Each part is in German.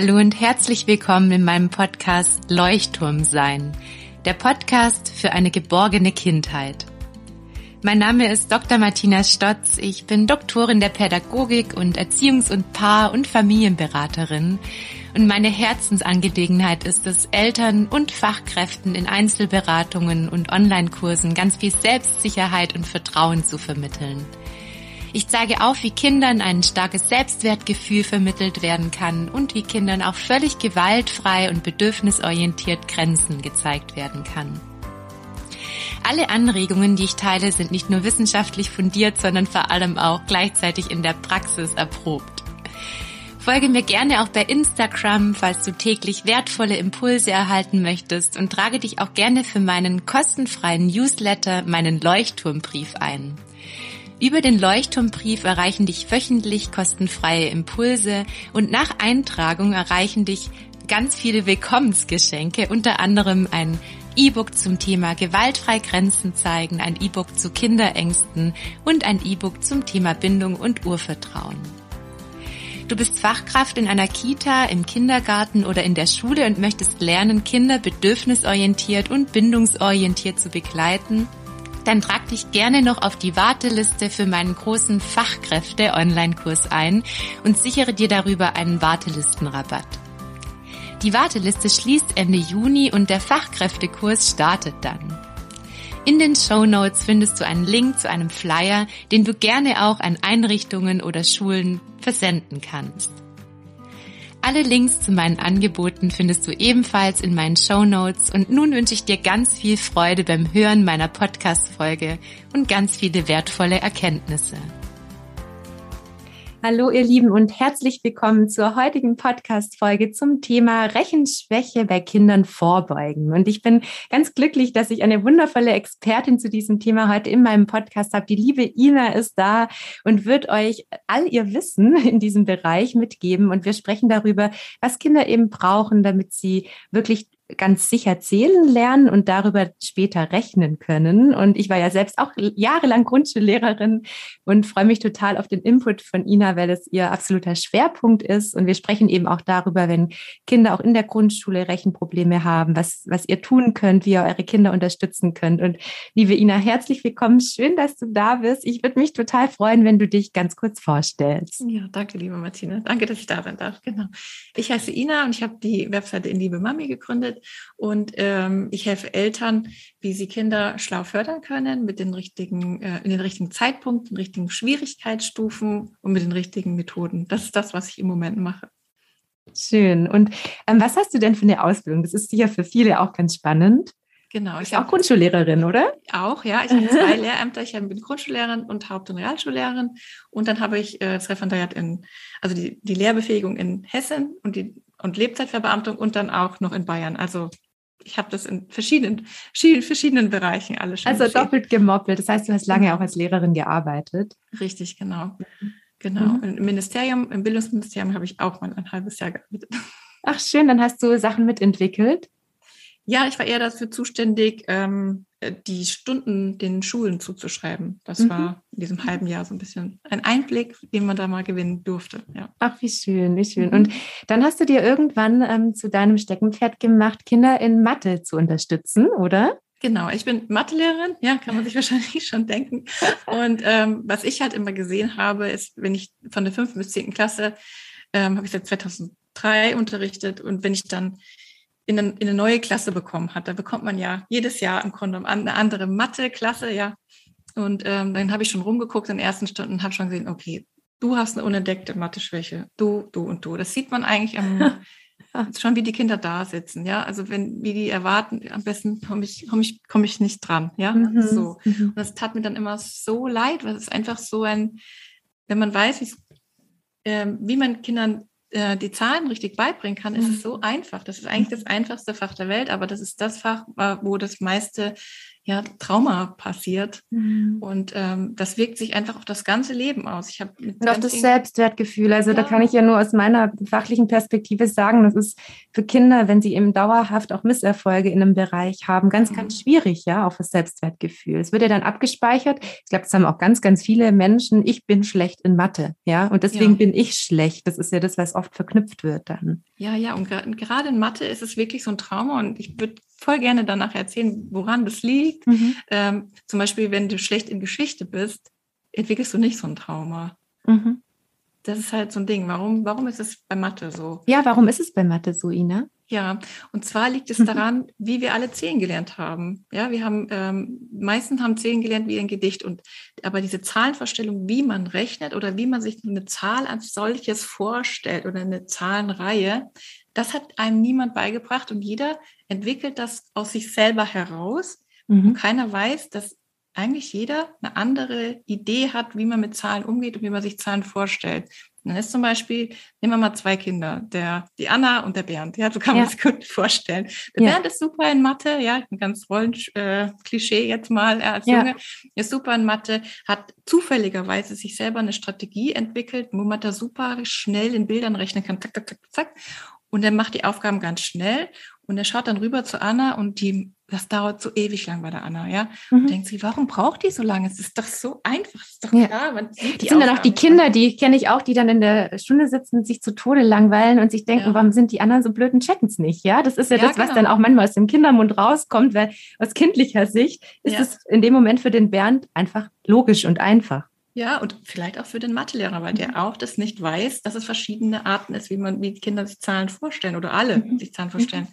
Hallo und herzlich willkommen in meinem Podcast Leuchtturm sein, der Podcast für eine geborgene Kindheit. Mein Name ist Dr. Martina Stotz. Ich bin Doktorin der Pädagogik und Erziehungs- und Paar- und Familienberaterin. Und meine Herzensangelegenheit ist es, Eltern und Fachkräften in Einzelberatungen und Online-Kursen ganz viel Selbstsicherheit und Vertrauen zu vermitteln. Ich zeige auf, wie Kindern ein starkes Selbstwertgefühl vermittelt werden kann und wie Kindern auch völlig gewaltfrei und bedürfnisorientiert Grenzen gezeigt werden kann. Alle Anregungen, die ich teile, sind nicht nur wissenschaftlich fundiert, sondern vor allem auch gleichzeitig in der Praxis erprobt. Folge mir gerne auch bei Instagram, falls du täglich wertvolle Impulse erhalten möchtest und trage dich auch gerne für meinen kostenfreien Newsletter, meinen Leuchtturmbrief ein. Über den Leuchtturmbrief erreichen dich wöchentlich kostenfreie Impulse und nach Eintragung erreichen dich ganz viele Willkommensgeschenke, unter anderem ein E-Book zum Thema gewaltfrei Grenzen zeigen, ein E-Book zu Kinderängsten und ein E-Book zum Thema Bindung und Urvertrauen. Du bist Fachkraft in einer Kita, im Kindergarten oder in der Schule und möchtest lernen, Kinder bedürfnisorientiert und bindungsorientiert zu begleiten dann trag dich gerne noch auf die Warteliste für meinen großen Fachkräfte-Online-Kurs ein und sichere dir darüber einen Wartelistenrabatt. Die Warteliste schließt Ende Juni und der Fachkräftekurs startet dann. In den Show Notes findest du einen Link zu einem Flyer, den du gerne auch an Einrichtungen oder Schulen versenden kannst. Alle Links zu meinen Angeboten findest du ebenfalls in meinen Show Notes und nun wünsche ich dir ganz viel Freude beim Hören meiner Podcast-Folge und ganz viele wertvolle Erkenntnisse. Hallo ihr Lieben und herzlich willkommen zur heutigen Podcast-Folge zum Thema Rechenschwäche bei Kindern vorbeugen. Und ich bin ganz glücklich, dass ich eine wundervolle Expertin zu diesem Thema heute in meinem Podcast habe. Die liebe Ina ist da und wird euch all ihr Wissen in diesem Bereich mitgeben. Und wir sprechen darüber, was Kinder eben brauchen, damit sie wirklich ganz sicher zählen lernen und darüber später rechnen können. Und ich war ja selbst auch jahrelang Grundschullehrerin und freue mich total auf den Input von Ina, weil es ihr absoluter Schwerpunkt ist. Und wir sprechen eben auch darüber, wenn Kinder auch in der Grundschule Rechenprobleme haben, was, was ihr tun könnt, wie ihr eure Kinder unterstützen könnt. Und liebe Ina, herzlich willkommen. Schön, dass du da bist. Ich würde mich total freuen, wenn du dich ganz kurz vorstellst. Ja, danke, liebe Martina. Danke, dass ich da sein darf. Genau. Ich heiße Ina und ich habe die Webseite in Liebe Mami gegründet und ähm, ich helfe Eltern, wie sie Kinder schlau fördern können mit den richtigen, äh, in den richtigen Zeitpunkten, richtigen Schwierigkeitsstufen und mit den richtigen Methoden. Das ist das, was ich im Moment mache. Schön. Und ähm, was hast du denn für eine Ausbildung? Das ist sicher für viele auch ganz spannend. Genau. Ich bin auch Grundschullehrerin, oder? Auch, ja. Ich habe zwei Lehrämter. Ich bin Grundschullehrerin und Haupt- und Realschullehrerin. Und dann habe ich äh, das Referendariat in, also die, die Lehrbefähigung in Hessen und die und Lebzeitverbeamtung und dann auch noch in Bayern. Also ich habe das in verschiedenen, verschiedenen Bereichen alles schon. Also gesehen. doppelt gemoppelt. Das heißt, du hast lange auch als Lehrerin gearbeitet. Richtig, genau. Genau. Mhm. Im Ministerium, im Bildungsministerium habe ich auch mal ein halbes Jahr gearbeitet. Ach schön, dann hast du Sachen mitentwickelt. Ja, ich war eher dafür zuständig, ähm, äh, die Stunden den Schulen zuzuschreiben. Das mhm. war in diesem halben Jahr so ein bisschen ein Einblick, den man da mal gewinnen durfte. Ja. Ach, wie schön, wie schön. Mhm. Und dann hast du dir irgendwann ähm, zu deinem Steckenpferd gemacht, Kinder in Mathe zu unterstützen, oder? Genau, ich bin Mathelehrerin, ja, kann man sich wahrscheinlich schon denken. Und ähm, was ich halt immer gesehen habe, ist, wenn ich von der fünften bis zehnten Klasse, ähm, habe ich seit 2003 unterrichtet und wenn ich dann in eine, in eine neue Klasse bekommen hat. Da bekommt man ja jedes Jahr im Grunde eine andere Mathe-Klasse, ja. Und ähm, dann habe ich schon rumgeguckt in den ersten Stunden und habe schon gesehen, okay, du hast eine unentdeckte Mathe-Schwäche, du, du und du. Das sieht man eigentlich am, schon, wie die Kinder da sitzen, ja. Also wenn, wie die erwarten, am besten komme ich, komme ich, komme ich nicht dran, ja. Mhm. So. Mhm. Und das tat mir dann immer so leid, weil es ist einfach so ein, wenn man weiß, wie man Kindern äh, die Zahlen richtig beibringen kann, ist es so mhm. einfach. Das ist eigentlich das einfachste Fach der Welt, aber das ist das Fach, wo das meiste ja, Trauma passiert. Mhm. Und ähm, das wirkt sich einfach auf das ganze Leben aus. Ich und auf das Selbstwertgefühl. Also ja. da kann ich ja nur aus meiner fachlichen Perspektive sagen, das ist für Kinder, wenn sie eben dauerhaft auch Misserfolge in einem Bereich haben, ganz, mhm. ganz schwierig, ja, auf das Selbstwertgefühl. Es wird ja dann abgespeichert. Ich glaube, das haben auch ganz, ganz viele Menschen. Ich bin schlecht in Mathe, ja, und deswegen ja. bin ich schlecht. Das ist ja das, was oft verknüpft wird dann. Ja, ja, und gerade in Mathe ist es wirklich so ein Trauma und ich würde voll gerne danach erzählen, woran das liegt. Mhm. Ähm, zum Beispiel, wenn du schlecht in Geschichte bist, entwickelst du nicht so ein Trauma. Mhm. Das ist halt so ein Ding. Warum, warum ist es bei Mathe so? Ja, warum ist es bei Mathe so, Ina? Ja, und zwar liegt es mhm. daran, wie wir alle Zählen gelernt haben. Ja, wir haben, ähm, meistens haben Zählen gelernt wie ein Gedicht und, aber diese Zahlenvorstellung, wie man rechnet oder wie man sich eine Zahl als solches vorstellt oder eine Zahlenreihe, das hat einem niemand beigebracht und jeder entwickelt das aus sich selber heraus. Mhm. Und keiner weiß, dass eigentlich jeder eine andere Idee hat, wie man mit Zahlen umgeht und wie man sich Zahlen vorstellt. Und dann ist zum Beispiel, nehmen wir mal zwei Kinder, der, die Anna und der Bernd. Ja, so kann man ja. sich gut vorstellen. Der ja. Bernd ist super in Mathe, ja, ein ganz Rollen-Klischee äh, jetzt mal er als ja. Junge, ist super in Mathe, hat zufälligerweise sich selber eine Strategie entwickelt, wo man da super schnell in Bildern rechnen kann, zack, zack, zack, zack. Und er macht die Aufgaben ganz schnell und er schaut dann rüber zu Anna und die, das dauert so ewig lang bei der Anna, ja. Mhm. Und denkt sich, warum braucht die so lange? Es ist doch so einfach, es ist doch klar. Man die, die sind dann auch die Kinder, die kenne ich auch, die dann in der Stunde sitzen, sich zu Tode langweilen und sich denken, ja. warum sind die anderen so blöd und checken es nicht, ja? Das ist ja, ja das, was genau. dann auch manchmal aus dem Kindermund rauskommt, weil aus kindlicher Sicht ist es in dem Moment für den Bernd einfach logisch und einfach. Ja, und vielleicht auch für den Mathelehrer, weil der mhm. auch das nicht weiß, dass es verschiedene Arten ist, wie man, wie die Kinder sich Zahlen vorstellen oder alle mhm. sich Zahlen vorstellen.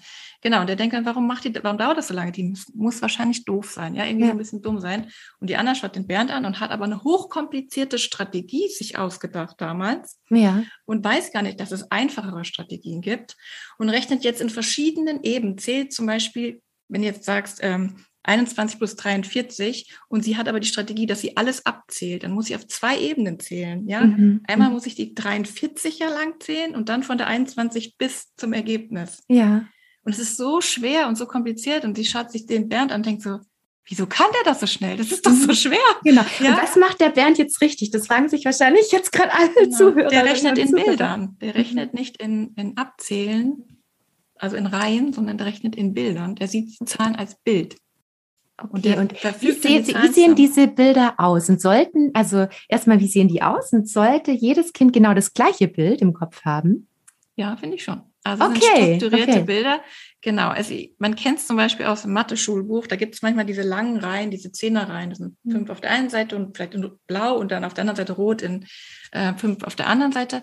Mhm. Genau, und der denkt dann, warum macht die, warum dauert das so lange? Die muss, muss wahrscheinlich doof sein, ja, irgendwie ja. ein bisschen dumm sein. Und die Anna schaut den Bernd an und hat aber eine hochkomplizierte Strategie sich ausgedacht damals. Ja. Und weiß gar nicht, dass es einfachere Strategien gibt und rechnet jetzt in verschiedenen Ebenen, zählt zum Beispiel, wenn du jetzt sagst, ähm, 21 plus 43 und sie hat aber die Strategie, dass sie alles abzählt. Dann muss sie auf zwei Ebenen zählen. Ja? Mhm. Einmal muss ich die 43 ja lang zählen und dann von der 21 bis zum Ergebnis. Ja. Und es ist so schwer und so kompliziert und sie schaut sich den Bernd an und denkt so, wieso kann der das so schnell? Das ist doch so mhm. schwer. Genau. Ja? Und was macht der Bernd jetzt richtig? Das fragen sich wahrscheinlich jetzt gerade alle genau. Zuhörer. Der rechnet in Bildern. Der rechnet nicht in, in Abzählen, also in Reihen, sondern der rechnet in Bildern. Der sieht die Zahlen als Bild. Okay, und, und wie, sehen, wie sehen diese Bilder aus? Und sollten, also erstmal, wie sehen die aus? Und sollte jedes Kind genau das gleiche Bild im Kopf haben? Ja, finde ich schon. Also okay, strukturierte okay. Bilder. Genau. Also man kennt es zum Beispiel aus dem Mathe-Schulbuch, da gibt es manchmal diese langen Reihen, diese Zehnerreihen. Das sind mhm. fünf auf der einen Seite und vielleicht in blau und dann auf der anderen Seite rot in äh, fünf auf der anderen Seite.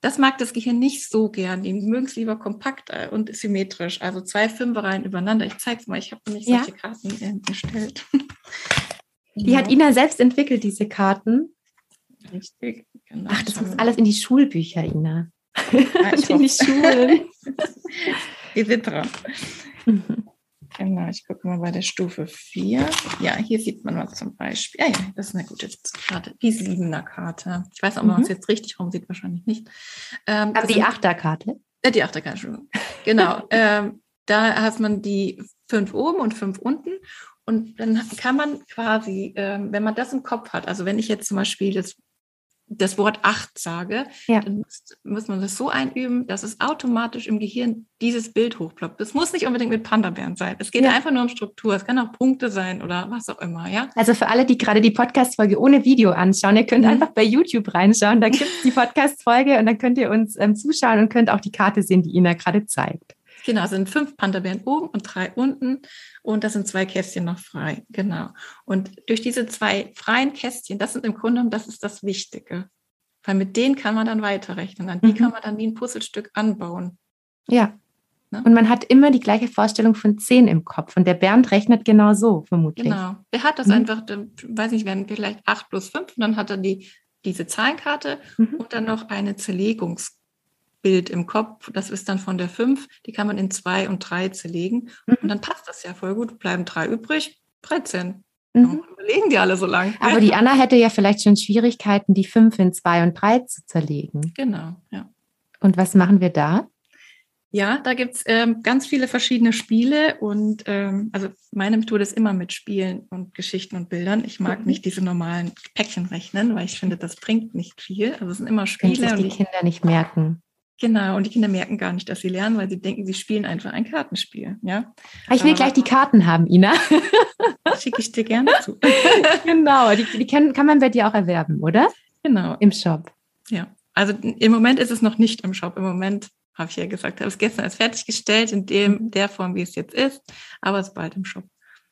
Das mag das Gehirn nicht so gern. Die mögen es lieber kompakt äh, und symmetrisch. Also zwei Fünferreihen übereinander. Ich zeige es mal. Ich habe nämlich ja. solche Karten erstellt. Die hat Ina selbst entwickelt, diese Karten. Richtig. Genau. Ach, das muss alles in die Schulbücher, Ina. Ja, in die Schulen. die sind dran. Mhm. Genau, ich gucke mal bei der Stufe 4. Ja, hier sieht man was zum Beispiel. Ja, ja, das ist eine gute Karte. Die siebener Karte. Ich weiß auch, ob man mhm. es jetzt richtig rum sieht, wahrscheinlich nicht. Ähm, Aber die Achterkarte? Äh, die Achterkarte, Entschuldigung. Genau. ähm, da hat man die fünf oben und fünf unten. Und dann kann man quasi, ähm, wenn man das im Kopf hat, also wenn ich jetzt zum Beispiel das das Wort acht sage, ja. dann muss, muss, man das so einüben, dass es automatisch im Gehirn dieses Bild hochploppt. Das muss nicht unbedingt mit Panda-Bären sein. Es geht ja. einfach nur um Struktur. Es kann auch Punkte sein oder was auch immer, ja. Also für alle, die gerade die Podcast-Folge ohne Video anschauen, ihr könnt mhm. einfach bei YouTube reinschauen. Da gibt es die Podcast-Folge und dann könnt ihr uns ähm, zuschauen und könnt auch die Karte sehen, die Ina gerade zeigt. Genau, es sind fünf Panda-Bären oben und drei unten und da sind zwei Kästchen noch frei. Genau. Und durch diese zwei freien Kästchen, das sind im Grunde genommen, das ist das Wichtige. Weil mit denen kann man dann weiterrechnen. An die mhm. kann man dann wie ein Puzzlestück anbauen. Ja. Ne? Und man hat immer die gleiche Vorstellung von zehn im Kopf. Und der Bernd rechnet genau so, vermutlich. Genau. Der hat das mhm. einfach, weiß nicht, werden vielleicht acht plus fünf und dann hat er die, diese Zahlenkarte mhm. und dann noch eine Zerlegungs- Bild im Kopf. Das ist dann von der 5, die kann man in 2 und 3 zerlegen. Mhm. Und dann passt das ja voll gut. Bleiben 3 übrig, 13. Mhm. Überlegen die alle so lang. Aber die Anna hätte ja vielleicht schon Schwierigkeiten, die 5 in 2 und 3 zu zerlegen. Genau, ja. Und was machen wir da? Ja, da gibt's ähm, ganz viele verschiedene Spiele und ähm, also meine Methode ist immer mit Spielen und Geschichten und Bildern. Ich mag mhm. nicht diese normalen Päckchen rechnen, weil ich finde, das bringt nicht viel. Also es sind immer Spiele. Können sich die Kinder nicht merken. Genau, und die Kinder merken gar nicht, dass sie lernen, weil sie denken, sie spielen einfach ein Kartenspiel. Ja? Ah, ich will Aber, gleich die Karten haben, Ina. Schicke ich dir gerne zu. genau, die, die kann, kann man bei dir auch erwerben, oder? Genau. Im Shop. Ja, also im Moment ist es noch nicht im Shop. Im Moment habe ich ja gesagt, habe es gestern erst fertiggestellt in dem, mhm. der Form, wie es jetzt ist, aber es ist bald im Shop.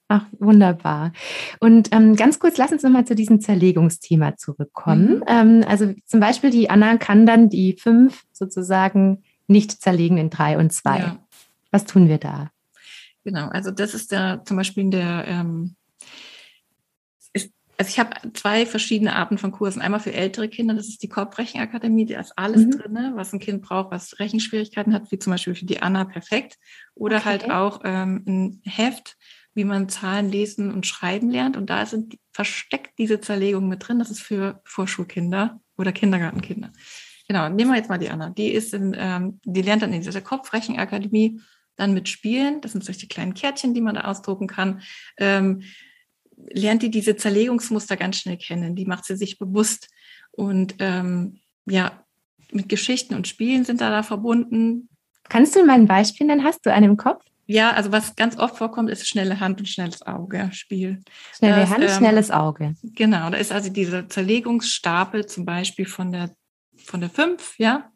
Ach, wunderbar. Und ähm, ganz kurz, lass uns nochmal zu diesem Zerlegungsthema zurückkommen. Mhm. Ähm, also zum Beispiel, die Anna kann dann die fünf sozusagen nicht zerlegen in drei und zwei. Ja. Was tun wir da? Genau, also das ist da zum Beispiel in der, ähm, ist, also ich habe zwei verschiedene Arten von Kursen. Einmal für ältere Kinder, das ist die Korbrechenakademie, da ist alles mhm. drin, was ein Kind braucht, was Rechenschwierigkeiten hat, wie zum Beispiel für die Anna perfekt. Oder okay. halt auch ähm, ein Heft, wie man Zahlen lesen und schreiben lernt. Und da sind versteckt diese Zerlegungen mit drin. Das ist für Vorschulkinder oder Kindergartenkinder. Genau, nehmen wir jetzt mal die Anna. Die ist in, ähm, die lernt dann in dieser Kopfrechenakademie dann mit Spielen. Das sind solche kleinen Kärtchen, die man da ausdrucken kann. Ähm, lernt die diese Zerlegungsmuster ganz schnell kennen. Die macht sie sich bewusst. Und ähm, ja, mit Geschichten und Spielen sind da da verbunden. Kannst du mal ein Beispiel nennen? Hast du einen im Kopf? Ja, also was ganz oft vorkommt, ist schnelle Hand und schnelles Auge Spiel. Schnelle das, Hand, ähm, schnelles Auge. Genau, da ist also dieser Zerlegungsstapel zum Beispiel von der von der 5, ja.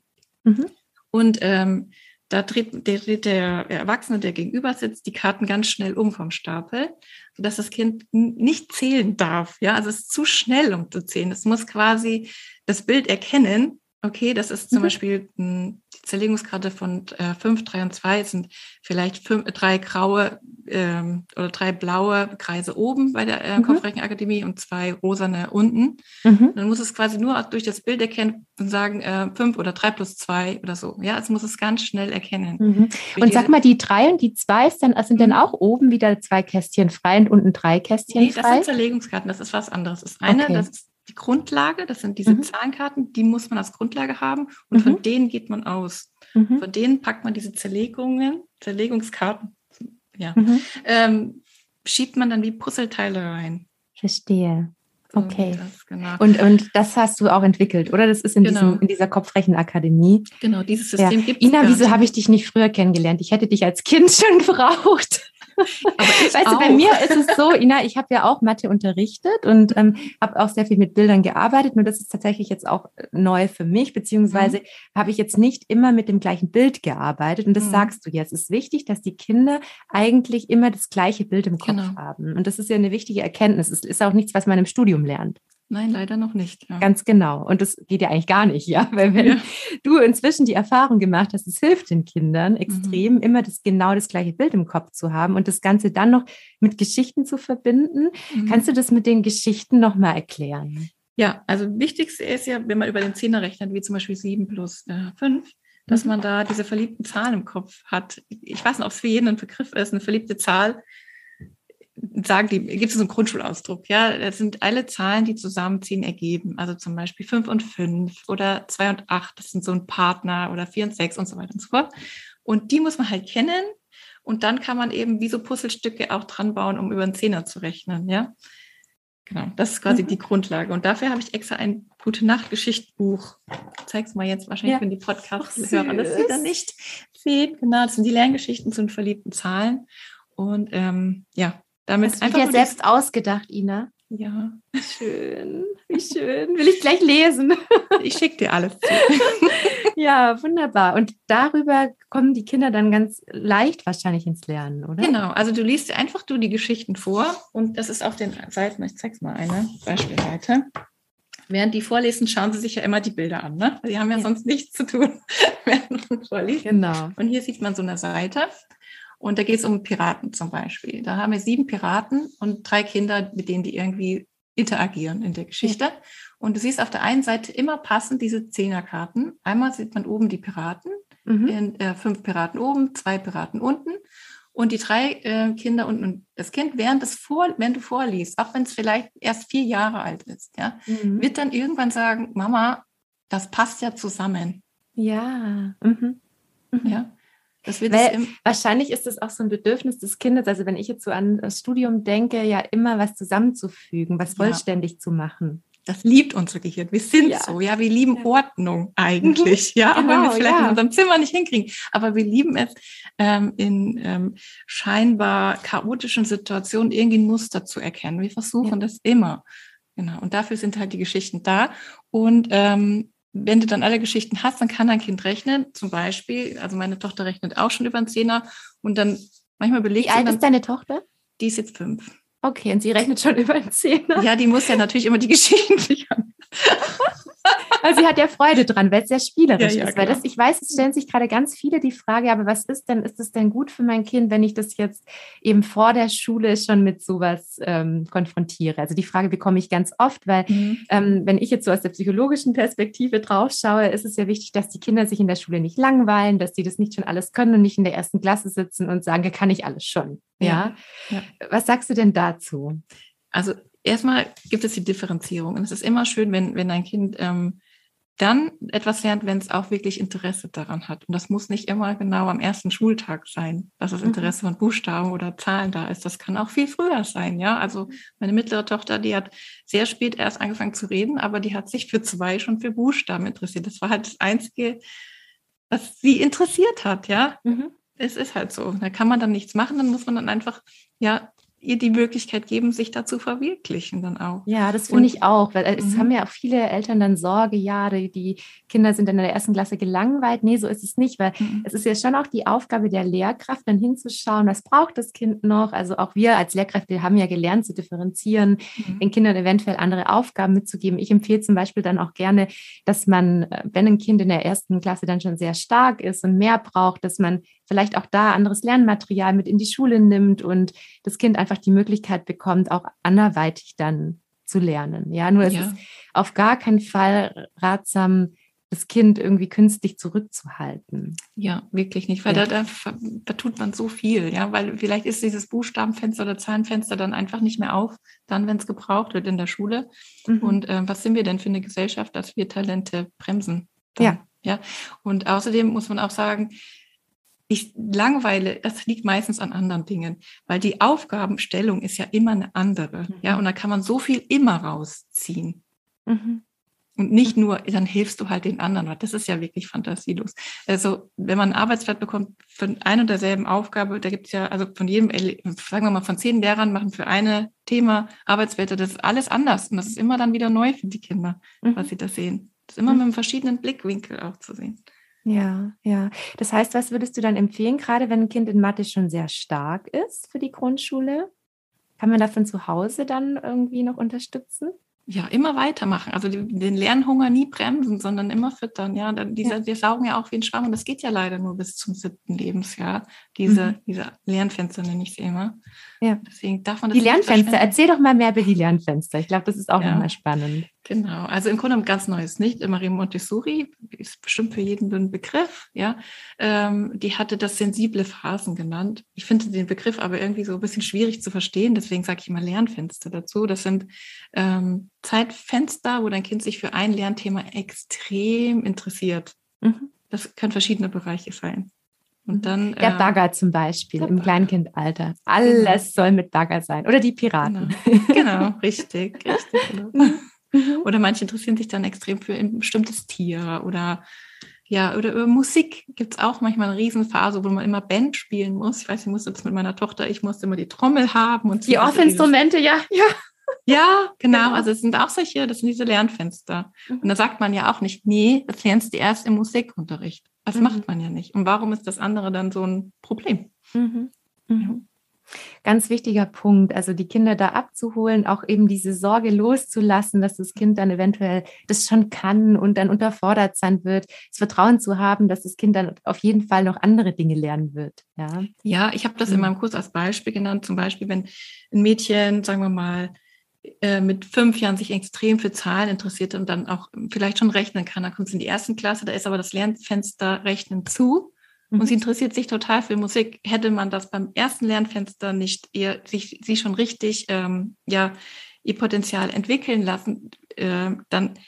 Mhm. Und ähm, da dreht, der, der Erwachsene, der gegenüber sitzt, die Karten ganz schnell um vom Stapel, sodass das Kind nicht zählen darf. Ja, also es ist zu schnell, um zu zählen. Es muss quasi das Bild erkennen. Okay, das ist zum mhm. Beispiel hm, die Zerlegungskarte von äh, 5, 3 und 2 sind vielleicht fünf, drei graue ähm, oder drei blaue Kreise oben bei der äh, mhm. Kopfrechenakademie und zwei rosane unten. Mhm. Dann muss es quasi nur durch das Bild erkennen und sagen, äh, fünf oder drei plus zwei oder so. Ja, es muss es ganz schnell erkennen. Mhm. Und sag mal, die drei und die zwei ist dann, sind dann mhm. auch oben wieder zwei Kästchen frei und unten drei Kästchen nee, frei? das sind Zerlegungskarten, das ist was anderes. Das ist eine, okay. das ist die Grundlage, das sind diese mhm. Zahlenkarten, die muss man als Grundlage haben und von mhm. denen geht man aus. Von denen packt man diese Zerlegungen, Zerlegungskarten ja. Mhm. Ähm, schiebt man dann wie Puzzleteile rein. Verstehe. Okay. Das, genau. und, und das hast du auch entwickelt, oder? Das ist in, genau. diesem, in dieser Kopfrechenakademie. Genau, dieses System ja. gibt es. Ina, wieso habe ich dich nicht früher kennengelernt? Ich hätte dich als Kind schon gebraucht. Weißt auch. du, bei mir ist es so, Ina, ich habe ja auch Mathe unterrichtet und ähm, habe auch sehr viel mit Bildern gearbeitet. Nur das ist tatsächlich jetzt auch äh, neu für mich, beziehungsweise mhm. habe ich jetzt nicht immer mit dem gleichen Bild gearbeitet. Und das mhm. sagst du jetzt. Es ist wichtig, dass die Kinder eigentlich immer das gleiche Bild im Kopf genau. haben. Und das ist ja eine wichtige Erkenntnis. Es ist auch nichts, was man im Studium lernt. Nein, leider noch nicht. Ja. Ganz genau. Und das geht ja eigentlich gar nicht, ja. Weil wenn ja. du inzwischen die Erfahrung gemacht hast, es hilft den Kindern extrem, mhm. immer das genau das gleiche Bild im Kopf zu haben und das Ganze dann noch mit Geschichten zu verbinden. Mhm. Kannst du das mit den Geschichten nochmal erklären? Ja, also wichtigste ist ja, wenn man über den Zehner rechnet, wie zum Beispiel sieben plus äh, fünf, dass mhm. man da diese verliebten Zahlen im Kopf hat. Ich weiß nicht, ob es für jeden ein Begriff ist, eine verliebte Zahl sagen die, gibt es so einen Grundschulausdruck, ja, das sind alle Zahlen, die zusammenziehen, ergeben. Also zum Beispiel fünf und fünf oder zwei und acht, das sind so ein Partner oder vier und sechs und so weiter und so fort. Und die muss man halt kennen und dann kann man eben wie so Puzzlestücke auch dran bauen, um über einen Zehner zu rechnen, ja. Genau, das ist quasi mhm. die Grundlage. Und dafür habe ich extra ein Gute Nacht Geschichtbuch. Zeig's mal jetzt wahrscheinlich, ja. wenn die Podcast-Hörer das dann nicht sehen. Genau, das sind die Lerngeschichten zu den verliebten Zahlen. Und ähm, ja, damit Hast du dir selbst ausgedacht, Ina? Ja. Schön, wie schön. Will ich gleich lesen. Ich schicke dir alles zu. Ja, wunderbar. Und darüber kommen die Kinder dann ganz leicht wahrscheinlich ins Lernen, oder? Genau, also du liest einfach du die Geschichten vor und das ist auf den Seiten, ich zeig's mal eine Beispielseite. Während die vorlesen, schauen sie sich ja immer die Bilder an, ne? Die haben ja, ja. sonst nichts zu tun, während man vorliest. Genau. Und hier sieht man so eine Seite und da geht es um Piraten zum Beispiel. Da haben wir sieben Piraten und drei Kinder, mit denen die irgendwie interagieren in der Geschichte. Ja. Und du siehst auf der einen Seite immer passend diese Zehnerkarten. Einmal sieht man oben die Piraten, mhm. in, äh, fünf Piraten oben, zwei Piraten unten. Und die drei äh, Kinder unten. Und das Kind, während das vor, wenn du vorliest, auch wenn es vielleicht erst vier Jahre alt ist, ja, mhm. wird dann irgendwann sagen, Mama, das passt ja zusammen. Ja. Mhm. Ja. Weil, wahrscheinlich ist es auch so ein Bedürfnis des Kindes, also wenn ich jetzt so an das Studium denke, ja immer was zusammenzufügen, was vollständig ja. zu machen. Das liebt unser Gehirn. Wir sind ja. so, ja, wir lieben ja. Ordnung eigentlich, mhm. ja, auch genau, wenn wir es vielleicht ja. in unserem Zimmer nicht hinkriegen. Aber wir lieben es, ähm, in ähm, scheinbar chaotischen Situationen irgendwie ein Muster zu erkennen. Wir versuchen das immer. Genau. Und dafür sind halt die Geschichten da. Und ähm, wenn du dann alle Geschichten hast, dann kann dein Kind rechnen. Zum Beispiel, also meine Tochter rechnet auch schon über einen Zehner und dann manchmal belegt Wie alt ist deine Tochter? Die ist jetzt fünf. Okay, und sie rechnet schon über einen Zehner. Ja, die muss ja natürlich immer die Geschichten sichern. Weil sie hat ja Freude dran, weil es sehr spielerisch ja, ja, ist. Weil das, ich weiß, es stellen sich gerade ganz viele die Frage, aber was ist denn, ist es denn gut für mein Kind, wenn ich das jetzt eben vor der Schule schon mit sowas ähm, konfrontiere? Also die Frage bekomme ich ganz oft, weil mhm. ähm, wenn ich jetzt so aus der psychologischen Perspektive drauf schaue, ist es ja wichtig, dass die Kinder sich in der Schule nicht langweilen, dass sie das nicht schon alles können und nicht in der ersten Klasse sitzen und sagen, kann ich alles schon. Ja. ja. Was sagst du denn dazu? Also erstmal gibt es die Differenzierung. Und es ist immer schön, wenn, wenn ein Kind ähm, dann etwas lernt, wenn es auch wirklich Interesse daran hat. Und das muss nicht immer genau am ersten Schultag sein, dass das mhm. Interesse von Buchstaben oder Zahlen da ist. Das kann auch viel früher sein, ja. Also meine mittlere Tochter, die hat sehr spät erst angefangen zu reden, aber die hat sich für zwei schon für Buchstaben interessiert. Das war halt das Einzige, was sie interessiert hat, ja. Mhm. Es ist halt so. Da kann man dann nichts machen, dann muss man dann einfach, ja, ihr die Möglichkeit geben, sich da zu verwirklichen dann auch. Ja, das finde ich auch, weil es mhm. haben ja auch viele Eltern dann Sorge, ja, die, die, Kinder sind in der ersten Klasse gelangweilt. Nee, so ist es nicht, weil mhm. es ist ja schon auch die Aufgabe der Lehrkraft, dann hinzuschauen, was braucht das Kind noch. Also auch wir als Lehrkräfte haben ja gelernt zu differenzieren, mhm. den Kindern eventuell andere Aufgaben mitzugeben. Ich empfehle zum Beispiel dann auch gerne, dass man, äh, wenn ein Kind in der ersten Klasse dann schon sehr stark ist und mehr braucht, dass man vielleicht auch da anderes Lernmaterial mit in die Schule nimmt und das Kind einfach die Möglichkeit bekommt, auch anderweitig dann zu lernen. Ja, nur ja. es ist auf gar keinen Fall ratsam, das Kind irgendwie künstlich zurückzuhalten. Ja, wirklich nicht, weil ja. da, da, da, tut man so viel, ja, weil vielleicht ist dieses Buchstabenfenster oder Zahlenfenster dann einfach nicht mehr auf, dann, wenn es gebraucht wird in der Schule. Mhm. Und äh, was sind wir denn für eine Gesellschaft, dass wir Talente bremsen? Dann, ja. Ja. Und außerdem muss man auch sagen, ich langweile, das liegt meistens an anderen Dingen, weil die Aufgabenstellung ist ja immer eine andere. Mhm. Ja, und da kann man so viel immer rausziehen. Mhm. Und nicht nur, dann hilfst du halt den anderen. Das ist ja wirklich fantasielos. Also, wenn man ein Arbeitsblatt bekommt von einer und derselben Aufgabe, da gibt es ja, also von jedem, sagen wir mal, von zehn Lehrern machen für eine Thema Arbeitsblätter, das ist alles anders. Und das ist immer dann wieder neu für die Kinder, mhm. was sie da sehen. Das ist immer mhm. mit einem verschiedenen Blickwinkel auch zu sehen. Ja, ja. Das heißt, was würdest du dann empfehlen, gerade wenn ein Kind in Mathe schon sehr stark ist für die Grundschule? Kann man davon zu Hause dann irgendwie noch unterstützen? ja, immer weitermachen. Also den Lernhunger nie bremsen, sondern immer füttern. Ja, diese, ja. die saugen ja auch wie ein Schwamm und das geht ja leider nur bis zum siebten Lebensjahr. Diese, mhm. diese Lernfenster nenne ich sie immer. Ja. Deswegen darf man das Die Lernfenster, erzähl doch mal mehr über die Lernfenster. Ich glaube, das ist auch ja. nochmal spannend. Genau, also im Grunde ein ganz neues nicht. Marie Montessori ist bestimmt für jeden ein Begriff. Ja, ähm, die hatte das sensible Phasen genannt. Ich finde den Begriff aber irgendwie so ein bisschen schwierig zu verstehen. Deswegen sage ich immer Lernfenster dazu. Das sind ähm, Zeitfenster, wo dein Kind sich für ein Lernthema extrem interessiert. Mhm. Das können verschiedene Bereiche sein. Und mhm. dann, der ähm, Bagger zum Beispiel im Kleinkindalter. Alles genau. soll mit Bagger sein. Oder die Piraten. Genau, genau richtig, richtig. Genau. Mhm. Oder manche interessieren sich dann extrem für ein bestimmtes Tier oder ja, oder über Musik gibt es auch manchmal eine Riesenphase, wo man immer Band spielen muss. Ich weiß, ich musste das mit meiner Tochter, ich musste immer die Trommel haben und die Off-Instrumente, ja, ja. Ja, genau. genau. Also es sind auch solche, das sind diese Lernfenster. Mhm. Und da sagt man ja auch nicht, nee, das lernst du erst im Musikunterricht. Das mhm. macht man ja nicht. Und warum ist das andere dann so ein Problem? Mhm. Mhm. Ganz wichtiger Punkt, also die Kinder da abzuholen, auch eben diese Sorge loszulassen, dass das Kind dann eventuell das schon kann und dann unterfordert sein wird, das Vertrauen zu haben, dass das Kind dann auf jeden Fall noch andere Dinge lernen wird. Ja, ja ich habe das in mhm. meinem Kurs als Beispiel genannt, zum Beispiel, wenn ein Mädchen, sagen wir mal, äh, mit fünf Jahren sich extrem für Zahlen interessiert und dann auch vielleicht schon rechnen kann. Dann kommt sie in die ersten Klasse, da ist aber das Lernfenster Rechnen zu und sie mhm. interessiert sich total für Musik. Hätte man das beim ersten Lernfenster nicht ihr, sich, sie schon richtig, ähm, ja, ihr Potenzial entwickeln lassen, äh, dann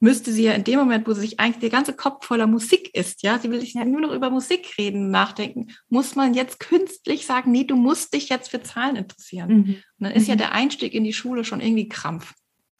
müsste sie ja in dem Moment, wo sie sich eigentlich der ganze Kopf voller Musik ist, ja, sie will sich ja. nur noch über Musik reden, nachdenken, muss man jetzt künstlich sagen, nee, du musst dich jetzt für Zahlen interessieren. Mhm. Und dann ist mhm. ja der Einstieg in die Schule schon irgendwie Krampf.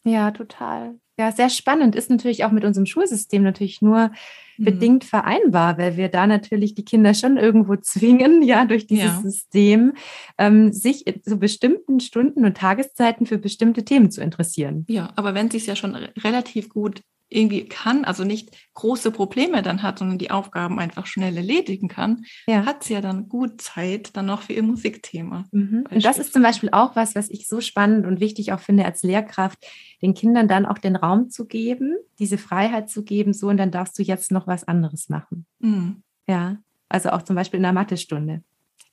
Ja, total. Ja, sehr spannend. Ist natürlich auch mit unserem Schulsystem natürlich nur mhm. bedingt vereinbar, weil wir da natürlich die Kinder schon irgendwo zwingen, ja, durch dieses ja. System, ähm, sich zu bestimmten Stunden und Tageszeiten für bestimmte Themen zu interessieren. Ja, aber wenn sie es ja schon relativ gut irgendwie kann, also nicht große Probleme dann hat, sondern die Aufgaben einfach schnell erledigen kann, ja. hat sie ja dann gut Zeit dann noch für ihr Musikthema. Mhm. Und das ist zum Beispiel auch was, was ich so spannend und wichtig auch finde als Lehrkraft, den Kindern dann auch den Raum zu geben, diese Freiheit zu geben, so und dann darfst du jetzt noch was anderes machen. Mhm. Ja, also auch zum Beispiel in der Mathestunde.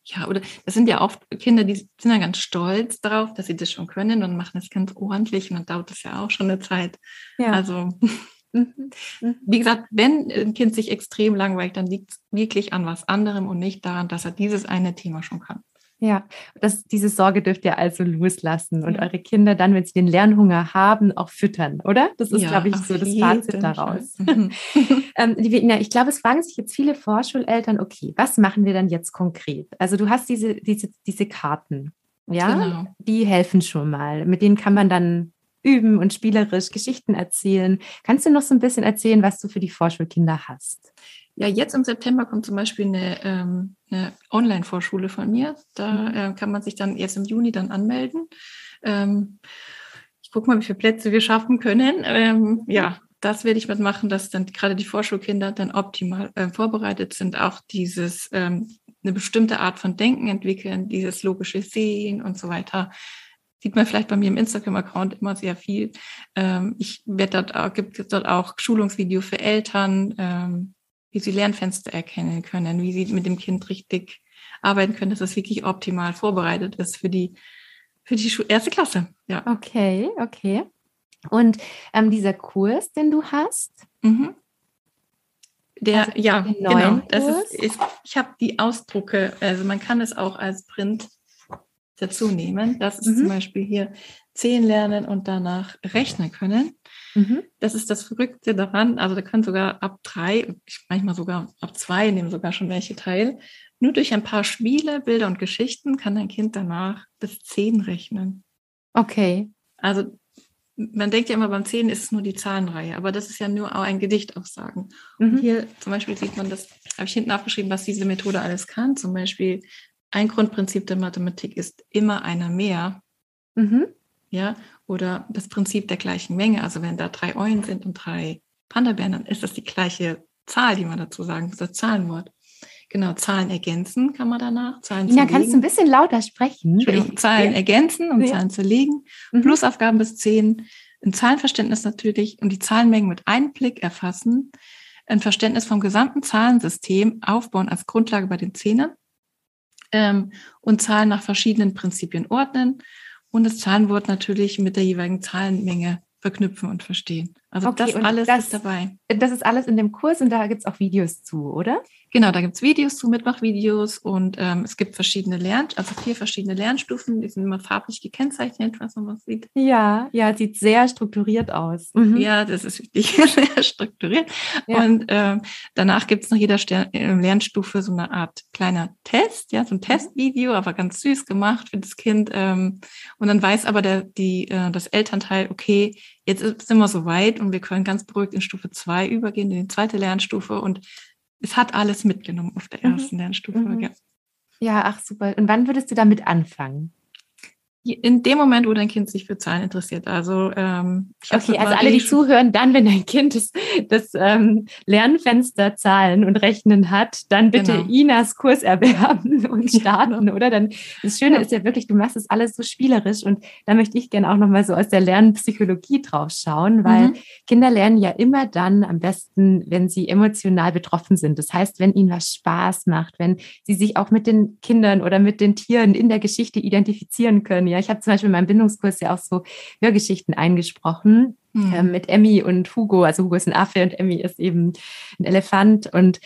Ja, oder das sind ja oft Kinder, die sind ja ganz stolz darauf, dass sie das schon können und machen das ganz ordentlich und dann dauert das ja auch schon eine Zeit. Ja. Also, mhm. Mhm. wie gesagt, wenn ein Kind sich extrem langweilt, dann liegt es wirklich an was anderem und nicht daran, dass er dieses eine Thema schon kann. Ja, das, diese Sorge dürft ihr also loslassen und ja. eure Kinder dann, wenn sie den Lernhunger haben, auch füttern, oder? Das ist, ja, glaube ich, so das Fazit daraus. Mhm. ähm, ja, ich glaube, es fragen sich jetzt viele Vorschuleltern, okay, was machen wir dann jetzt konkret? Also du hast diese, diese, diese Karten, ja, genau. die helfen schon mal. Mit denen kann man dann üben und spielerisch Geschichten erzählen. Kannst du noch so ein bisschen erzählen, was du für die Vorschulkinder hast? Ja, jetzt im September kommt zum Beispiel eine, ähm, eine Online-Vorschule von mir. Da mhm. äh, kann man sich dann jetzt im Juni dann anmelden. Ähm, ich gucke mal, wie viele Plätze wir schaffen können. Ähm, ja, das werde ich mitmachen, dass dann gerade die Vorschulkinder dann optimal äh, vorbereitet sind, auch dieses ähm, eine bestimmte Art von Denken entwickeln, dieses logische Sehen und so weiter. Sieht man vielleicht bei mir im Instagram-Account immer sehr viel. Ähm, ich werde dort, gibt dort auch Schulungsvideo für Eltern, ähm, wie sie Lernfenster erkennen können, wie sie mit dem Kind richtig arbeiten können, dass es wirklich optimal vorbereitet ist für die, für die erste Klasse. Ja. Okay, okay. Und ähm, dieser Kurs, den du hast? Mhm. Der, also ja, genau. Das ist, ist, ich habe die Ausdrucke, also man kann es auch als Print dazu nehmen. Das ist mhm. zum Beispiel hier zählen lernen und danach rechnen können. Mhm. Das ist das Verrückte daran. Also da können sogar ab drei, manchmal sogar ab zwei nehmen sogar schon welche teil. Nur durch ein paar Spiele, Bilder und Geschichten kann ein Kind danach bis zehn rechnen. Okay. Also man denkt ja immer, beim Zehn ist es nur die Zahlenreihe, aber das ist ja nur auch ein Gedicht aufsagen. Mhm. Und hier zum Beispiel sieht man das, habe ich hinten aufgeschrieben, was diese Methode alles kann. Zum Beispiel ein Grundprinzip der Mathematik ist immer einer mehr. Mhm. Ja, oder das Prinzip der gleichen Menge. Also wenn da drei Eulen sind und drei Panda-Bären, dann ist das die gleiche Zahl, die man dazu sagen, das, das Zahlenwort. Genau, Zahlen ergänzen kann man danach. Zahlen zerlegen. kannst du ein bisschen lauter sprechen? Zahlen ja. ergänzen und ja. Zahlen zerlegen. Mhm. Plusaufgaben bis zehn. Ein Zahlenverständnis natürlich und die Zahlenmengen mit einem Blick erfassen. Ein Verständnis vom gesamten Zahlensystem aufbauen als Grundlage bei den Zehnern. Ähm, und Zahlen nach verschiedenen Prinzipien ordnen und das Zahlenwort natürlich mit der jeweiligen Zahlenmenge verknüpfen und verstehen. Also okay, das alles das, ist dabei. Das ist alles in dem Kurs und da gibt es auch Videos zu, oder? Genau, da gibt es Videos zu, Mitmachvideos und ähm, es gibt verschiedene Lern, also vier verschiedene Lernstufen, die sind immer farblich gekennzeichnet, was man was sieht. Ja, ja, sieht sehr strukturiert aus. Mhm. Ja, das ist wirklich sehr strukturiert. Ja. Und ähm, danach gibt es nach jeder Stern äh, Lernstufe so eine Art kleiner Test, ja, so ein mhm. Testvideo, aber ganz süß gemacht für das Kind. Ähm, und dann weiß aber der, die, äh, das Elternteil, okay, jetzt sind wir so weit und wir können ganz beruhigt in Stufe zwei übergehen, in die zweite Lernstufe und es hat alles mitgenommen auf der mhm. ersten mhm. Lernstufe. Mhm. Ja. ja, ach super. Und wann würdest du damit anfangen? In dem Moment, wo dein Kind sich für Zahlen interessiert. Also ähm, okay, also alle, die zuhören, dann, wenn dein Kind das, das ähm, Lernfenster Zahlen und Rechnen hat, dann bitte genau. Inas Kurs erwerben und starten, genau. oder? Dann das Schöne ja. ist ja wirklich, du machst es alles so spielerisch und da möchte ich gerne auch nochmal so aus der Lernpsychologie drauf schauen, weil mhm. Kinder lernen ja immer dann am besten, wenn sie emotional betroffen sind. Das heißt, wenn ihnen was Spaß macht, wenn sie sich auch mit den Kindern oder mit den Tieren in der Geschichte identifizieren können ja, ich habe zum Beispiel in meinem Bindungskurs ja auch so Hörgeschichten eingesprochen mhm. äh, mit Emmy und Hugo. Also Hugo ist ein Affe und Emmy ist eben ein Elefant und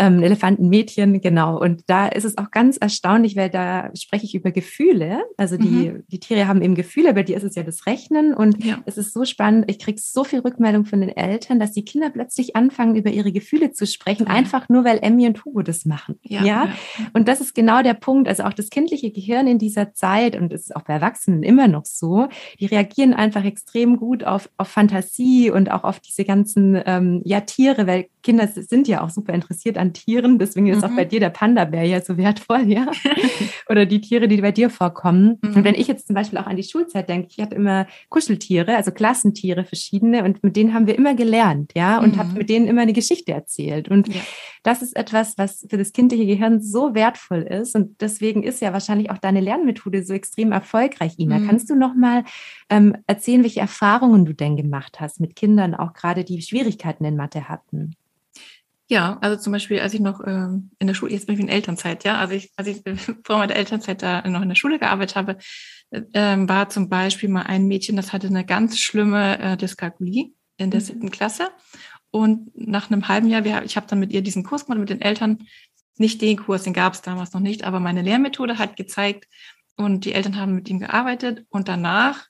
ähm, Elefantenmädchen, genau. Und da ist es auch ganz erstaunlich, weil da spreche ich über Gefühle. Also die, mhm. die Tiere haben eben Gefühle, bei dir ist es ja das Rechnen. Und ja. es ist so spannend, ich kriege so viel Rückmeldung von den Eltern, dass die Kinder plötzlich anfangen, über ihre Gefühle zu sprechen, ja. einfach nur, weil Emmy und Hugo das machen. Ja, ja? Und das ist genau der Punkt. Also auch das kindliche Gehirn in dieser Zeit, und es ist auch bei Erwachsenen immer noch so, die reagieren einfach extrem gut auf, auf Fantasie und auch auf diese ganzen ähm, ja, Tiere, weil Kinder sind ja auch super interessiert an Tieren. Deswegen ist mhm. auch bei dir der Panda-Bär ja so wertvoll, ja. Oder die Tiere, die bei dir vorkommen. Mhm. Und wenn ich jetzt zum Beispiel auch an die Schulzeit denke, ich hatte immer Kuscheltiere, also Klassentiere verschiedene, und mit denen haben wir immer gelernt, ja, und mhm. habe mit denen immer eine Geschichte erzählt. Und ja. das ist etwas, was für das kindliche Gehirn so wertvoll ist. Und deswegen ist ja wahrscheinlich auch deine Lernmethode so extrem erfolgreich, Ina. Mhm. Kannst du noch mal ähm, erzählen, welche Erfahrungen du denn gemacht hast mit Kindern, auch gerade die Schwierigkeiten in Mathe hatten? Ja, also zum Beispiel, als ich noch ähm, in der Schule, jetzt bin ich in Elternzeit, ja, also ich, als ich vor meiner Elternzeit da noch in der Schule gearbeitet habe, ähm, war zum Beispiel mal ein Mädchen, das hatte eine ganz schlimme äh, Dyskalkulie in der mhm. siebten Klasse. Und nach einem halben Jahr, wir, ich habe dann mit ihr diesen Kurs gemacht mit den Eltern, nicht den Kurs, den gab es damals noch nicht, aber meine Lehrmethode hat gezeigt und die Eltern haben mit ihm gearbeitet und danach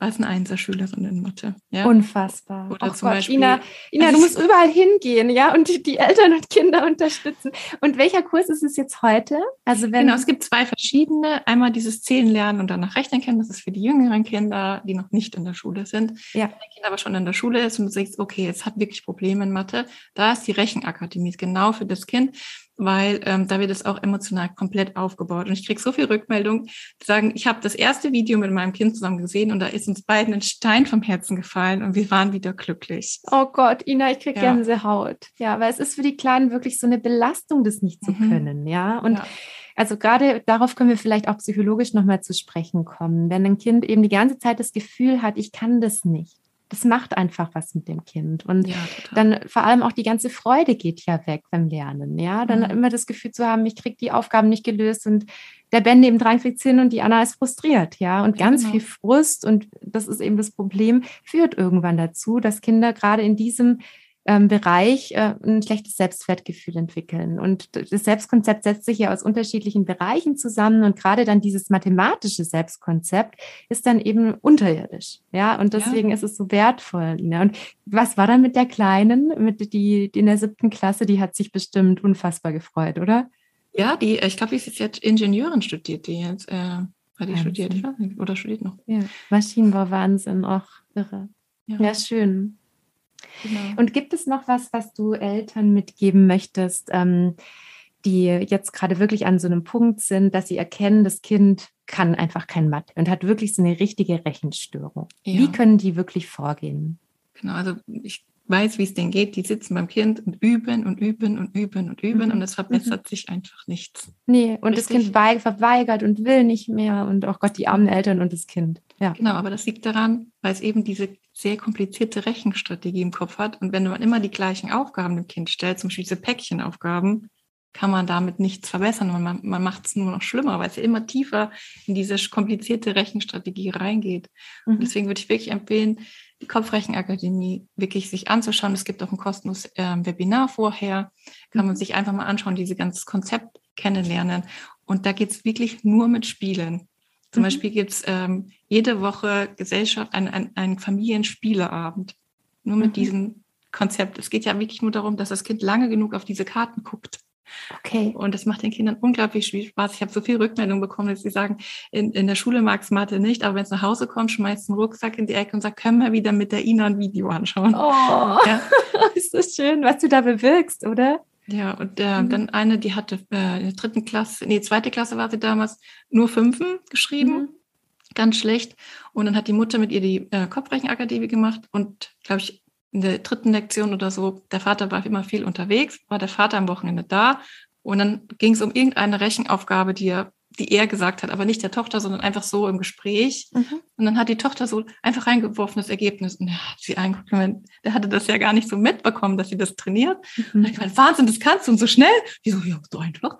als eine Einserschülerin in Mathe. Ja? Unfassbar. Oder zum Gott, Beispiel, Ina, Ina also du musst überall hingehen, ja, und die, die, Eltern und Kinder unterstützen. Und welcher Kurs ist es jetzt heute? Also wenn genau, es gibt zwei verschiedene. Einmal dieses Zählen lernen und danach rechnen können. Das ist für die jüngeren Kinder, die noch nicht in der Schule sind. Ja. Wenn ein Kind aber schon in der Schule ist und du siehst, okay, es hat wirklich Probleme in Mathe, da ist die Rechenakademie genau für das Kind weil ähm, da wird es auch emotional komplett aufgebaut. Und ich kriege so viel Rückmeldung, die sagen, ich habe das erste Video mit meinem Kind zusammen gesehen und da ist uns beiden ein Stein vom Herzen gefallen und wir waren wieder glücklich. Oh Gott, Ina, ich kriege ja. Gänsehaut. Ja, weil es ist für die Kleinen wirklich so eine Belastung, das nicht zu mhm. können. Ja, und ja. Also gerade darauf können wir vielleicht auch psychologisch nochmal zu sprechen kommen. Wenn ein Kind eben die ganze Zeit das Gefühl hat, ich kann das nicht, das macht einfach was mit dem Kind. Und ja, dann vor allem auch die ganze Freude geht ja weg beim Lernen. Ja, dann mhm. immer das Gefühl zu haben, ich kriege die Aufgaben nicht gelöst und der Ben neben dran kriegt hin und die Anna ist frustriert. Ja, und ganz genau. viel Frust und das ist eben das Problem, führt irgendwann dazu, dass Kinder gerade in diesem ähm, Bereich äh, ein schlechtes Selbstwertgefühl entwickeln. Und das Selbstkonzept setzt sich ja aus unterschiedlichen Bereichen zusammen und gerade dann dieses mathematische Selbstkonzept ist dann eben unterirdisch. Ja, und deswegen ja. ist es so wertvoll. Lina. Und was war dann mit der Kleinen, mit die, die in der siebten Klasse, die hat sich bestimmt unfassbar gefreut, oder? Ja, die, ich glaube, sie ist jetzt Ingenieurin studiert, die jetzt, äh, hat die studiert, ich weiß nicht, oder studiert noch. Ja, Maschinenbau, Wahnsinn, auch irre. Ja, ja schön. Genau. Und gibt es noch was, was du Eltern mitgeben möchtest, ähm, die jetzt gerade wirklich an so einem Punkt sind, dass sie erkennen, das Kind kann einfach kein Mathe und hat wirklich so eine richtige Rechenstörung. Ja. Wie können die wirklich vorgehen? Genau, also ich weiß, wie es denen geht. Die sitzen beim Kind und üben und üben und üben und üben mhm. und es verbessert mhm. sich einfach nichts. Nee, und Richtig? das Kind verweigert und will nicht mehr und auch oh Gott, die armen Eltern und das Kind. Ja. Genau, aber das liegt daran, weil es eben diese sehr komplizierte Rechenstrategie im Kopf hat. Und wenn man immer die gleichen Aufgaben dem Kind stellt, zum Beispiel diese Päckchenaufgaben, kann man damit nichts verbessern. Man, man macht es nur noch schlimmer, weil es ja immer tiefer in diese komplizierte Rechenstrategie reingeht. Mhm. Und deswegen würde ich wirklich empfehlen, die Kopfrechenakademie wirklich sich anzuschauen. Es gibt auch ein kostenloses äh, Webinar vorher. Kann man mhm. sich einfach mal anschauen, dieses ganze Konzept kennenlernen. Und da geht es wirklich nur mit Spielen. Zum mhm. Beispiel gibt es ähm, jede Woche Gesellschaft, einen ein, ein Familienspieleabend. Nur mit mhm. diesem Konzept. Es geht ja wirklich nur darum, dass das Kind lange genug auf diese Karten guckt. Okay. Und das macht den Kindern unglaublich viel Spaß. Ich habe so viel Rückmeldung bekommen, dass sie sagen, in, in der Schule mag es Mathe nicht, aber wenn es nach Hause kommt, schmeißt einen Rucksack in die Ecke und sagt, können wir wieder mit der Ina ein Video anschauen. Oh, ja. ist das schön, was du da bewirkst, oder? Ja, und äh, mhm. dann eine, die hatte äh, in der dritten Klasse, nee, zweite Klasse war sie damals, nur Fünfen geschrieben. Mhm. Ganz schlecht. Und dann hat die Mutter mit ihr die äh, Kopfrechenakademie gemacht und, glaube ich, in der dritten Lektion oder so, der Vater war immer viel unterwegs, war der Vater am Wochenende da und dann ging es um irgendeine Rechenaufgabe, die er die er gesagt hat, aber nicht der Tochter, sondern einfach so im Gespräch. Mhm. Und dann hat die Tochter so einfach reingeworfen das Ergebnis und er hat sie angeguckt. Der hatte das ja gar nicht so mitbekommen, dass sie das trainiert. Mhm. Und dann gemeint, Wahnsinn, das kannst du und so schnell. Die so, ja, so einfach.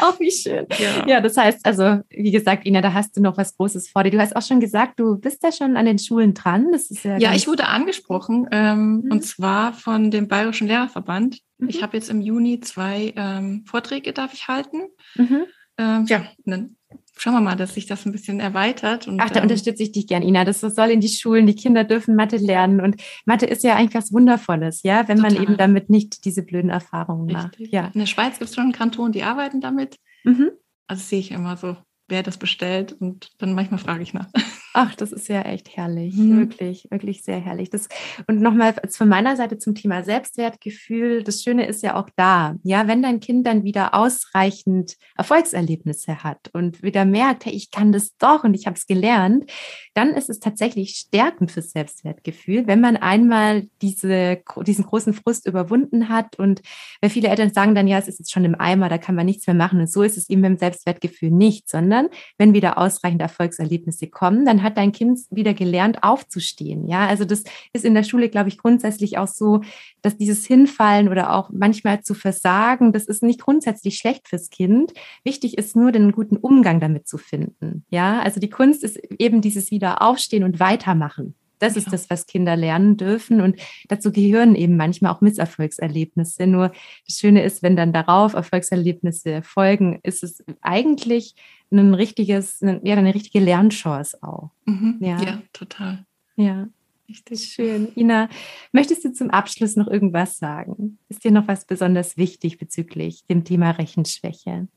auch wie schön. Ja. ja, das heißt, also, wie gesagt, Ina, da hast du noch was Großes vor dir. Du hast auch schon gesagt, du bist ja schon an den Schulen dran. Das ist ja, ja ich wurde angesprochen, ähm, mhm. und zwar von dem Bayerischen Lehrerverband Mhm. Ich habe jetzt im Juni zwei ähm, Vorträge darf ich halten. Mhm. Ähm, ja, dann schauen wir mal, dass sich das ein bisschen erweitert. Und, Ach, da ähm, unterstütze ich dich gern, Ina. Das soll in die Schulen, die Kinder dürfen Mathe lernen. Und Mathe ist ja eigentlich was Wundervolles, ja, wenn total. man eben damit nicht diese blöden Erfahrungen Richtig. macht. Ja. In der Schweiz gibt es schon einen Kanton, die arbeiten damit. Mhm. Also sehe ich immer so wer das bestellt und dann manchmal frage ich nach. Ach, das ist ja echt herrlich, mhm. wirklich, wirklich sehr herrlich. Das, und nochmal von meiner Seite zum Thema Selbstwertgefühl. Das Schöne ist ja auch da, ja, wenn dein Kind dann wieder ausreichend Erfolgserlebnisse hat und wieder merkt, hey, ich kann das doch und ich habe es gelernt, dann ist es tatsächlich stärkend fürs Selbstwertgefühl, wenn man einmal diese, diesen großen Frust überwunden hat und weil viele Eltern sagen dann, ja, es ist jetzt schon im Eimer, da kann man nichts mehr machen. Und so ist es eben beim Selbstwertgefühl nicht, sondern sondern wenn wieder ausreichend Erfolgserlebnisse kommen, dann hat dein Kind wieder gelernt, aufzustehen. Ja, also das ist in der Schule, glaube ich, grundsätzlich auch so, dass dieses Hinfallen oder auch manchmal zu versagen, das ist nicht grundsätzlich schlecht fürs Kind. Wichtig ist nur, den guten Umgang damit zu finden. Ja, also die Kunst ist eben dieses wieder aufstehen und weitermachen. Das ist das, was Kinder lernen dürfen. Und dazu gehören eben manchmal auch Misserfolgserlebnisse. Nur das Schöne ist, wenn dann darauf Erfolgserlebnisse folgen, ist es eigentlich ein richtiges, ja, eine richtige Lernchance auch. Mhm. Ja. ja, total. Ja. Richtig schön. Ina, möchtest du zum Abschluss noch irgendwas sagen? Ist dir noch was besonders wichtig bezüglich dem Thema Rechenschwäche?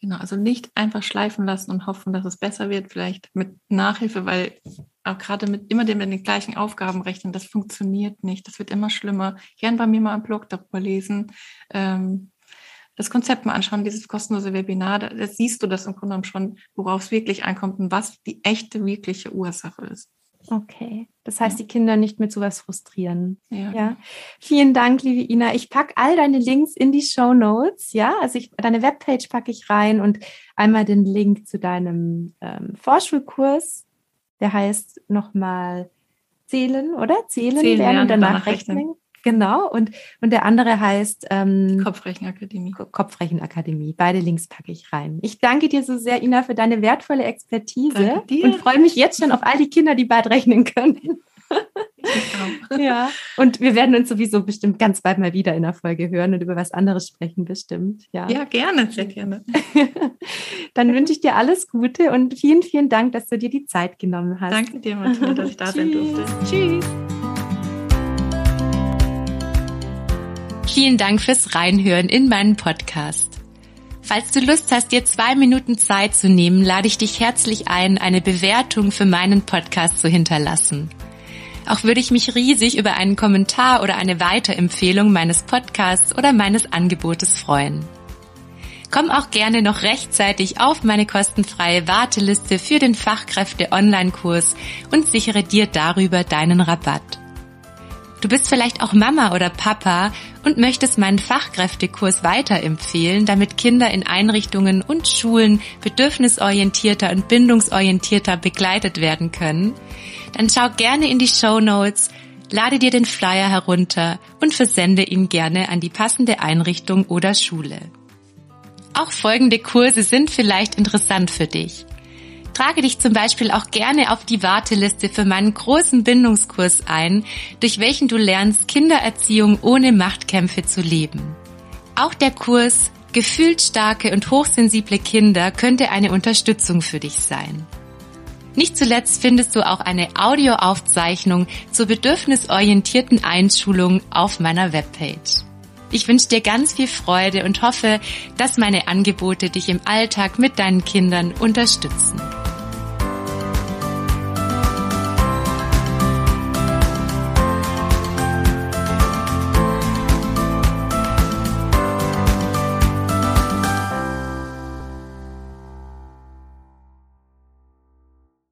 Genau, also nicht einfach schleifen lassen und hoffen, dass es besser wird, vielleicht mit Nachhilfe, weil auch gerade mit immer den, den gleichen Aufgaben rechnen, das funktioniert nicht. Das wird immer schlimmer. Gern bei mir mal im Blog darüber lesen. Ähm, das Konzept mal anschauen, dieses kostenlose Webinar, da, da siehst du das im Grunde genommen schon, worauf es wirklich ankommt und was die echte, wirkliche Ursache ist. Okay. Das heißt, die Kinder nicht mit sowas frustrieren. Ja. ja. Vielen Dank, liebe Ina. Ich packe all deine Links in die Show Notes. Ja, also ich, deine Webpage packe ich rein und einmal den Link zu deinem ähm, Vorschulkurs. Der heißt nochmal Zählen, oder? Zählen, Zählen lernen und danach rechnen. rechnen. Genau, und, und der andere heißt ähm, Kopfrechenakademie. Kopfrechenakademie. Beide Links packe ich rein. Ich danke dir so sehr, Ina, für deine wertvolle Expertise und freue mich jetzt schon auf all die Kinder, die bald rechnen können. Ja, und wir werden uns sowieso bestimmt ganz bald mal wieder in der Folge hören und über was anderes sprechen, bestimmt. Ja, ja gerne, sehr gerne. Dann wünsche ich dir alles Gute und vielen, vielen Dank, dass du dir die Zeit genommen hast. Danke dir, Martina, dass ich da sein durfte. Tschüss. Vielen Dank fürs Reinhören in meinen Podcast. Falls du Lust hast, dir zwei Minuten Zeit zu nehmen, lade ich dich herzlich ein, eine Bewertung für meinen Podcast zu hinterlassen. Auch würde ich mich riesig über einen Kommentar oder eine Weiterempfehlung meines Podcasts oder meines Angebotes freuen. Komm auch gerne noch rechtzeitig auf meine kostenfreie Warteliste für den Fachkräfte-Online-Kurs und sichere dir darüber deinen Rabatt. Du bist vielleicht auch Mama oder Papa und möchtest meinen Fachkräftekurs weiterempfehlen, damit Kinder in Einrichtungen und Schulen bedürfnisorientierter und bindungsorientierter begleitet werden können, dann schau gerne in die Show Notes, lade dir den Flyer herunter und versende ihn gerne an die passende Einrichtung oder Schule. Auch folgende Kurse sind vielleicht interessant für dich. Trage dich zum Beispiel auch gerne auf die Warteliste für meinen großen Bindungskurs ein, durch welchen du lernst, Kindererziehung ohne Machtkämpfe zu leben. Auch der Kurs Gefühlt starke und hochsensible Kinder könnte eine Unterstützung für dich sein. Nicht zuletzt findest du auch eine Audioaufzeichnung zur bedürfnisorientierten Einschulung auf meiner Webpage. Ich wünsche dir ganz viel Freude und hoffe, dass meine Angebote dich im Alltag mit deinen Kindern unterstützen.